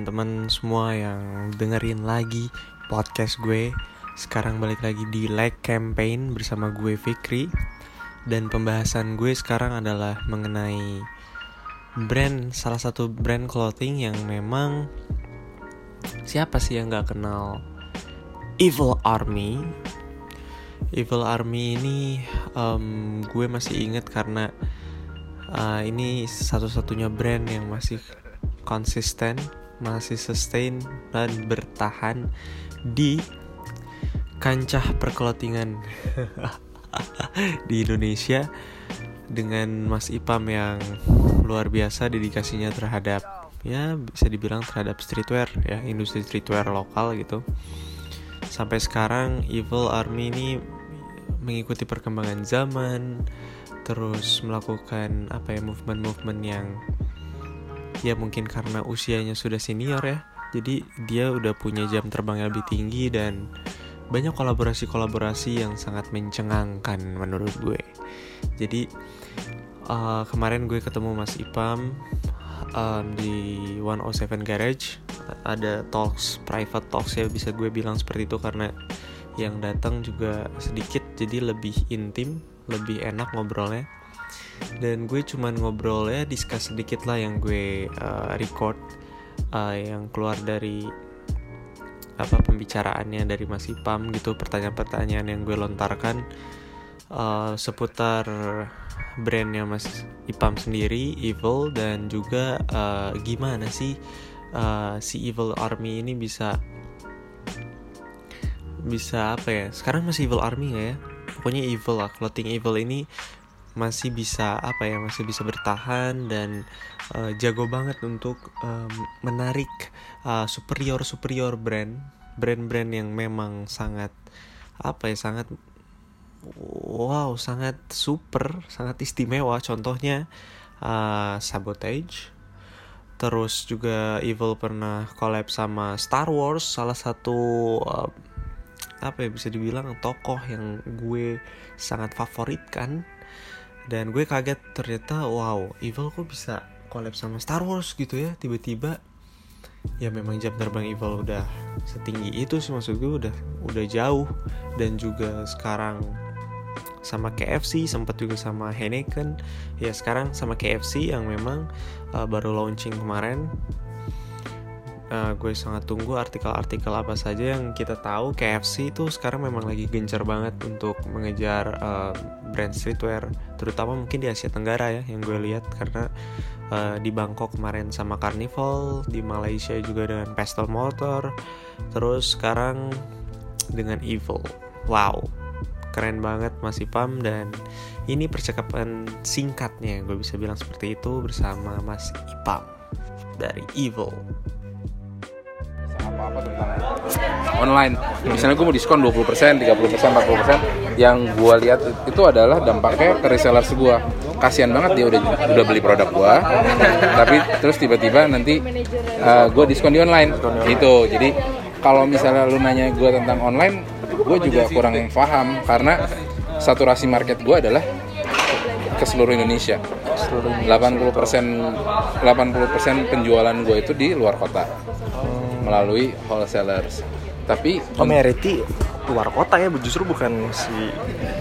Teman-teman semua yang dengerin lagi podcast gue. Sekarang balik lagi di Like Campaign bersama gue Fikri. Dan pembahasan gue sekarang adalah mengenai brand Salah satu brand clothing yang memang Siapa sih yang gak kenal? Evil Army. Evil Army ini um, gue masih inget karena uh, ini satu-satunya brand yang masih konsisten, masih sustain dan bertahan di kancah perkelotingan di Indonesia dengan Mas Ipam yang luar biasa dedikasinya terhadap ya bisa dibilang terhadap streetwear ya industri streetwear lokal gitu. Sampai sekarang Evil Army ini mengikuti perkembangan zaman terus melakukan apa ya movement-movement yang ya mungkin karena usianya sudah senior ya. Jadi dia udah punya jam terbang yang lebih tinggi dan banyak kolaborasi-kolaborasi yang sangat mencengangkan menurut gue. Jadi uh, kemarin gue ketemu Mas Ipam um, di 107 Garage. Ada talks private talks ya bisa gue bilang seperti itu karena yang datang juga sedikit jadi lebih intim lebih enak ngobrolnya dan gue cuman ngobrol ya discuss sedikit lah yang gue uh, record uh, yang keluar dari apa pembicaraannya dari Mas Ipam gitu pertanyaan-pertanyaan yang gue lontarkan uh, seputar brandnya Mas Ipam sendiri Evil dan juga uh, gimana sih uh, si Evil Army ini bisa bisa apa ya sekarang masih Evil Army nggak ya? Pokoknya Evil lah clothing Evil ini masih bisa apa ya masih bisa bertahan dan uh, jago banget untuk um, menarik uh, superior superior brand brand-brand yang memang sangat apa ya sangat wow sangat super sangat istimewa. Contohnya uh, sabotage. Terus juga Evil pernah collab sama Star Wars salah satu uh, apa ya bisa dibilang tokoh yang gue sangat favoritkan dan gue kaget ternyata wow Evil kok bisa collab sama Star Wars gitu ya tiba-tiba. Ya memang jam terbang Evil udah setinggi itu sih maksud gue udah udah jauh. Dan juga sekarang sama KFC sempat juga sama Heineken. Ya sekarang sama KFC yang memang uh, baru launching kemarin uh, gue sangat tunggu artikel-artikel apa saja yang kita tahu. KFC itu sekarang memang lagi gencar banget untuk mengejar uh, brand streetwear terutama mungkin di Asia Tenggara ya yang gue lihat. Karena uh, di Bangkok kemarin sama Carnival di Malaysia juga dengan Pastel Motor. Terus sekarang dengan Evil. Wow keren banget Mas Ipam dan ini percakapan singkatnya gue bisa bilang seperti itu bersama Mas Ipam dari Evil apa-apa tentang online. Misalnya gue mau diskon 20%, 30%, 40%, yang gue lihat itu adalah dampaknya ke resellers gue. Kasihan banget dia udah udah beli produk gue, tapi terus tiba-tiba nanti uh, gue diskon di online. Itu. Jadi kalau misalnya lu nanya gue tentang online, gue juga kurang paham karena saturasi market gue adalah ke seluruh Indonesia. 80% 80% penjualan gue itu di luar kota melalui wholesalers. Tapi Meriti luar kota ya justru bukan si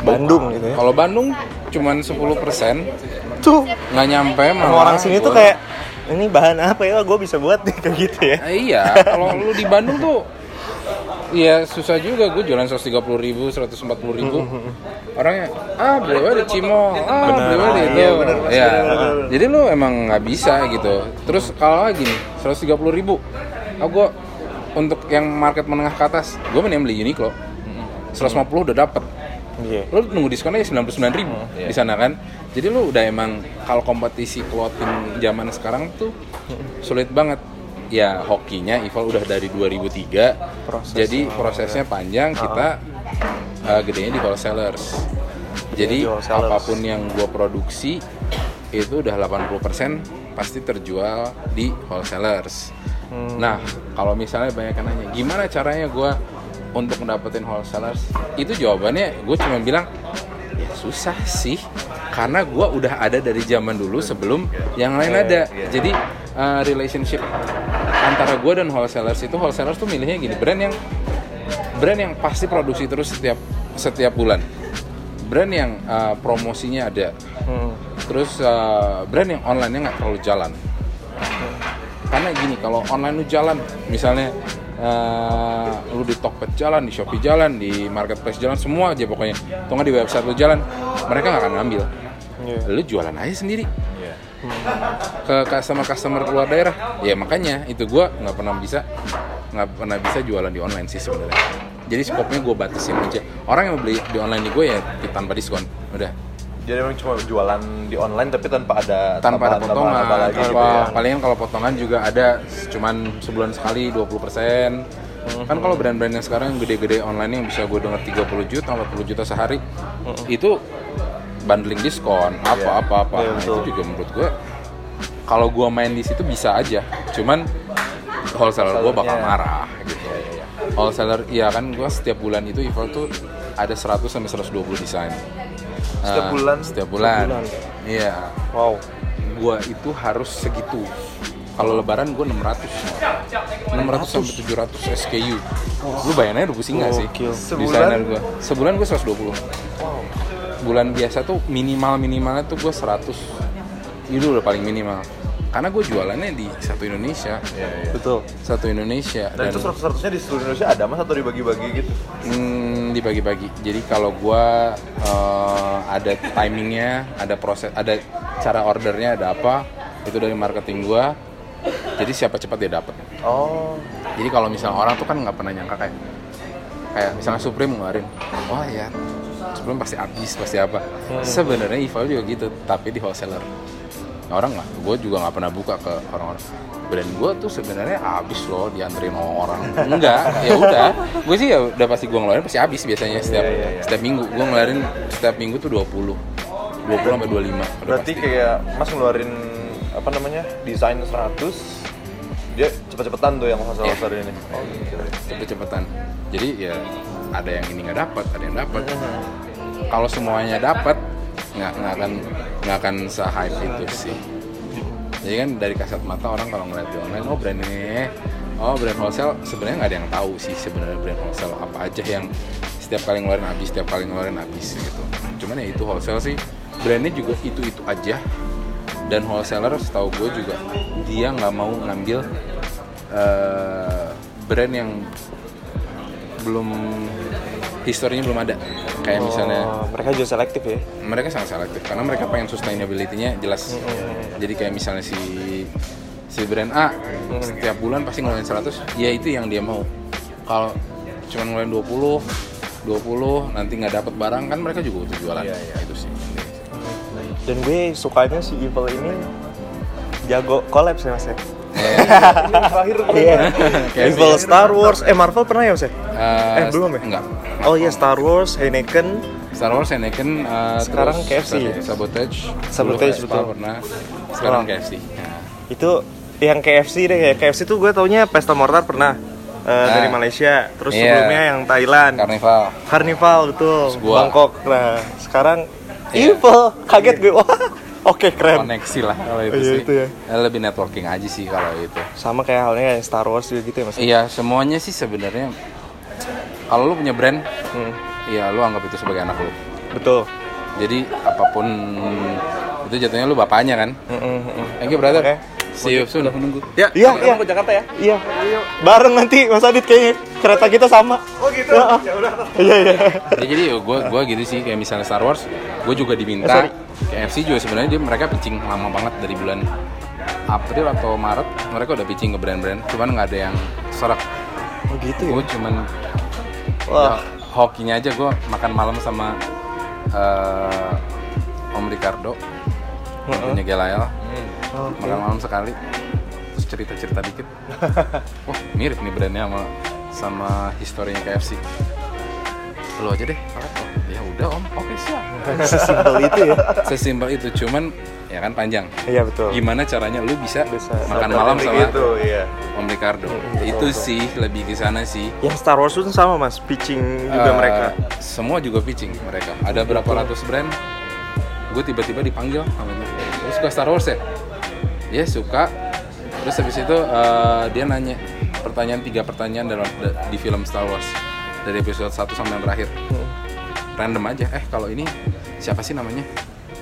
Bandung gitu ya. kalau Bandung cuman 10% Tuh. Nggak nyampe sama malah orang sini tuh kayak ini bahan apa ya? Gue bisa buat nih kayak gitu ya. Eh, iya, kalau lu di Bandung tuh Iya susah juga. Gue jualan 130 ribu, 140 ribu. Orangnya, ah beli aja di Cimo, ah Benar. beli aja di itu. iya, benar, Ya, jadi lu emang nggak bisa gitu. Terus kalau lagi nih, 130 ribu Ah gue untuk yang market menengah ke atas, gue mending beli Uniqlo. 150 udah dapet. Iya. lu nunggu diskonnya 99 ribu di sana kan. Jadi lu udah emang kalau kompetisi clothing zaman sekarang tuh sulit banget. Ya hokinya Evil udah dari 2003 Proses. Jadi oh, prosesnya panjang kita uh, gedenya di wholesalers. Jadi di wholesalers. apa pun yang gua produksi itu udah 80% pasti terjual di wholesalers nah kalau misalnya banyak yang nanya gimana caranya gua untuk mendapatkan wholesalers? Itu jawabannya gue cuma bilang ya susah sih. Karena gue udah ada dari zaman dulu sebelum yang lain Iya, ada. iya. jadi uh, relationship antara gue dan wholesalers itu wholesalers tuh milihnya gini brand yang brand yang pasti produksi terus setiap setiap bulan. Brand yang uh, promosinya ada. Hmm. terus uh, brand yang online-nya nggak terlalu jalan karena gini kalau online lu jalan misalnya uh, lu di Tokped jalan di Shopee jalan di marketplace jalan semua aja pokoknya. Atau nggak di website lu jalan mereka nggak akan ngambil. Iya. lu jualan aja sendiri. Iya. ke customer customer keluar daerah. Ya makanya itu gua nggak pernah bisa nggak pernah bisa jualan di online sih sebenarnya. Jadi skopnya gue batasin aja. Orang yang mau beli di online di gue ya tanpa diskon. Udah Jadi memang cuma jualan di online tapi tanpa ada tanpa ada potongan apa lagi gitu tanpa ya. palingan kalau potongan juga ada cuman sebulan sekali 20% kan kalau brand-brand yang sekarang gede-gede online yang bisa gue denger 30 juta 40 juta sehari itu bundling diskon apa apa apa. Iya, Nah, itu juga menurut gue kalau gue main di situ bisa aja. Cuman wholesaler gue bakal marah gitu. Wholesaler iya kan gue setiap bulan itu Evil tuh ada 100 sampai 120 desain Setiap Eh, bulan? setiap bulan bulan. iya Wow. gua itu harus segitu kalau lebaran gua 600 600 sampai 700 SKU lu bayangin aja udah pusing gak sih Gokil. Sebulan? gua sebulan gua 120 bulan biasa tuh minimal minimalnya tuh gua 100 itu udah paling minimal karena gue jualannya di satu Indonesia Iya, iya. Betul. satu Indonesia Dan, itu seratus-seratusnya di seluruh Indonesia ada mas atau dibagi-bagi gitu? Hmm, dibagi-bagi. Jadi kalau gua eh, ada timingnya, ada proses, ada cara ordernya, ada apa, itu dari marketing gua. Jadi siapa cepat dia dapat. Oh, Jadi kalau misalnya orang tuh kan nggak pernah nyangka kayak kayak misalnya Supreme ngeluarin, oh ya Supreme pasti habis, pasti apa. Sebenarnya Ival juga gitu, tapi di wholesaler. Orang nggak, gue juga nggak pernah buka ke orang-orang. Brand gue tuh sebenarnya habis loh dianterin orang. Enggak, ya udah. Gue sih ya udah pasti gue ngeluarin pasti habis biasanya setiap Iya, iya, iya. setiap minggu. Gue ngeluarin setiap minggu tuh 20 20 sampai 25 udah berarti pasti. kayak mas ngeluarin apa namanya desain 100 dia cepet-cepetan tuh yang Iya. ini. Oh, gitu. cepet-cepetan jadi ya ada yang ini nggak dapat ada yang dapat kalau semuanya dapat nggak nggak akan nggak akan se hype itu sih. Jadi kan dari kasat mata orang kalau ngeliat di online oh brand ini oh brand wholesale sebenarnya nggak ada yang tahu sih sebenarnya brand wholesale apa aja yang setiap kali ngeluarin habis setiap kali ngeluarin habis gitu. Cuman ya itu wholesale sih. Brandnya juga itu itu aja. Dan wholesaler setahu gue juga dia nggak mau ngambil eh, brand yang belum historinya belum ada. Kayak misalnya Oh, mereka juga selektif ya. mereka sangat selektif karena mereka pengen sustainability-nya jelas. Jadi kayak misalnya si si brand A setiap bulan pasti ngeluarin 100 ya itu yang dia mau. Kalau cuma ngeluarin 20 20 nanti nggak dapat barang kan mereka juga butuh jualan. Iya, iya. itu sih. Dan gue sukanya si Evil ini jago collab sih mas ya. Terakhir Iya. Sih. Star Wars, eh Marvel pernah ya mas ya? Eh, Eh, belum ya? enggak Oh iya Star Wars, Heineken, Star Wars Anakin uh, Sekarang terus KFC. Sabotage Sabotage, Vespa betul. pernah sekarang Oh. KFC Nah, itu yang KFC deh ya. KFC tuh gue taunya Pesta Mortar pernah eh, dari Malaysia. Terus Iya. sebelumnya yang Thailand. Karnival Carnival betul. Bangkok. Nah, sekarang Iya. Evil. Kaget gue. Wah. Oke, keren. koneksi lah kalau itu Iya, sih itu ya. Eh, lebih networking aja sih kalau itu Sama kayak halnya kayak Star Wars juga gitu ya, Mas. iya semuanya sih sebenarnya kalau lu punya brand Hmm, ya lu anggap itu sebagai anak lu betul. jadi apa pun itu jatuhnya lu bapaknya kan Mm, mm, mm. thank you brother Oke. see you soon menunggu Ya, iya, iya. ke Jakarta ya Iya. Bareng nanti Mas Adit kayaknya kereta kita sama. oh gitu Ya, ya udah Iya, iya. Ya, jadi gue gua gitu sih kayak misalnya Star Wars gue juga Eh, diminta sorry. KFC juga sebenarnya dia mereka pitching lama banget dari bulan April atau Maret mereka udah pitching ke brand-brand cuman nggak ada yang serak Oh gitu ya. gue cuman Wah. ya, hokinya aja gue makan malam sama eh, Om Ricardo Heeh. punya Gelael Oke. makan malam sekali terus cerita-cerita dikit wah mirip nih brandnya sama sama historinya KFC lu aja deh ya udah om. Oke siap. Sesimpel itu ya. sesimpel itu cuman ya kan panjang. Iya betul. gimana caranya lu bisa, Bisa makan malam sama gitu iya. Om Ricardo? Betul, itu betul. sih lebih ke sana sih. Yang Star Wars itu sama Mas, pitching juga Eh, mereka. semua juga pitching mereka. Ada berapa ratus brand gue gue tiba-tiba dipanggil sama dia. Lu suka Star Wars ya? Dia suka. Terus habis itu eh, dia nanya pertanyaan tiga pertanyaan dalam di film Star Wars. Dari episode 1 sampai yang terakhir random aja. Eh kalau ini siapa sih namanya?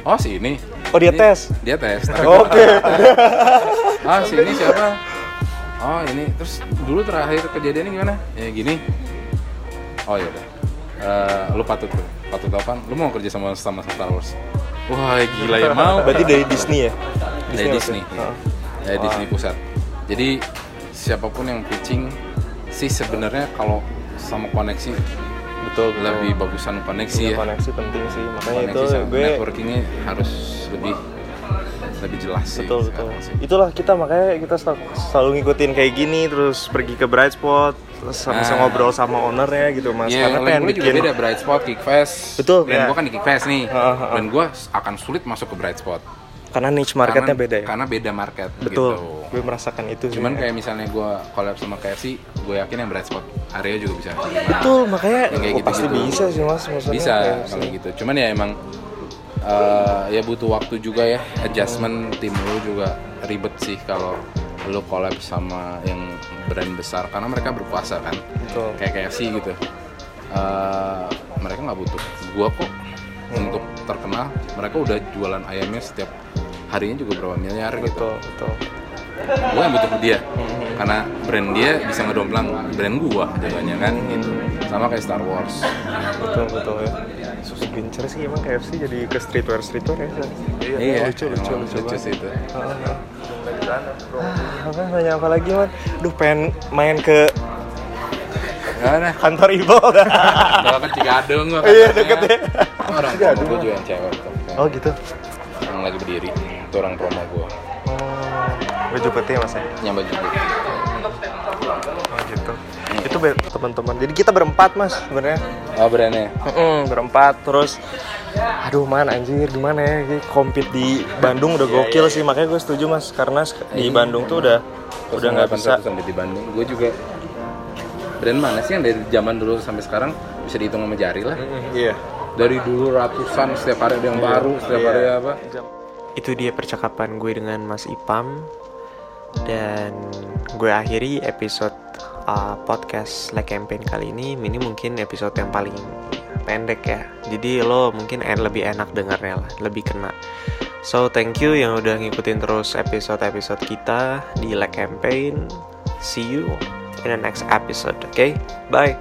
Oh si ini. Oh, dia Ini- tes? dia tes. Oke. ah si ini siapa? Oh ini. Terus dulu terakhir kejadiannya gimana? Ya gini. Oh ya udah. Eh, lu patut patut apa? Lu mau kerja sama sama Star Wars? Wah gila ya. Mau. Berarti dari Disney ya? dari apa? Disney. Ya. Heeh. dari Disney pusat. Jadi siapa pun yang pitching sih sebenarnya kalau sama koneksi Betul, betul. lebih bagusan koneksi Punya ya koneksi penting sih. Makanya koneksi itu gue networkingnya harus lebih lebih jelas sih betul betul sih. itulah kita makanya kita sel- selalu ngikutin kayak gini terus pergi ke bright spot terus sama Nah. ngobrol sama ownernya gitu mas Iya, karena pengen gue juga bikin beda Bright Spot, Kickfest. Betul, Dan ya. gue kan di Kickfest nih. Ha, ha, ha. Dan gue akan sulit masuk ke Bright Spot. Karena niche marketnya karena, beda ya Karena beda market. betul Gitu. gue merasakan itu sih. Cuman kayak misalnya gue collab sama KFC, gue yakin yang Bright Spot area juga bisa. betul makanya Yang kayak oh, pasti gitu-gitu. bisa sih mas maksudnya Bisa kayak kalau sih. gitu. Cuman ya emang eh, ya butuh waktu juga ya adjustment tim lu juga ribet sih kalau lu collab sama yang brand besar karena mereka berkuasa kan betul kayak KFC gitu Eh, mereka nggak butuh gua kok untuk terkenal mereka udah jualan ayamnya setiap harinya juga berapa miliar gitu. Betul betul. Gua yang butuh dia. Karena brand dia bisa ngedomplang brand gua jadinya kan. Gitu sama kayak Star Wars. Betul betul ya. Sus gencer sih emang KFC jadi ke streetwear streetwear ya iya lucu lucu emang lucu, banget. sih itu. Ah, apa nanya apa lagi man duh pengen main ke Gak ada kantor ibu kalau kan Cigadung Iya, deket ya. orang Cigadung. juga yang cewek oh gitu yang lagi berdiri. Itu orang promo oh baju putih mas ya? Nyampe juga oh gitu. Itu be- teman-teman. Jadi kita berempat mas sebenarnya. Oh brandnya Mm-mm, berempat terus aduh man anjir gimana ya? Ini compete di Bandung udah gokil sih. Makanya gue setuju mas karena di Bandung tuh udah udah nggak bisa. sampai di Bandung. Gue juga brand mana sih yang dari zaman dulu sampai sekarang? Bisa dihitung sama jari lah. Iya. Dari dulu ratusan setiap hari ada yang baru setiap Iya. hari apa itu dia percakapan gue dengan Mas Ipam. Dan gue akhiri episode uh, podcast like campaign kali ini. Ini mungkin episode yang paling pendek ya. Jadi lo mungkin en lebih enak dengarnya lah lebih kena. So thank you yang udah ngikutin terus episode-episode kita di like campaign. See you in the next episode okay? Bye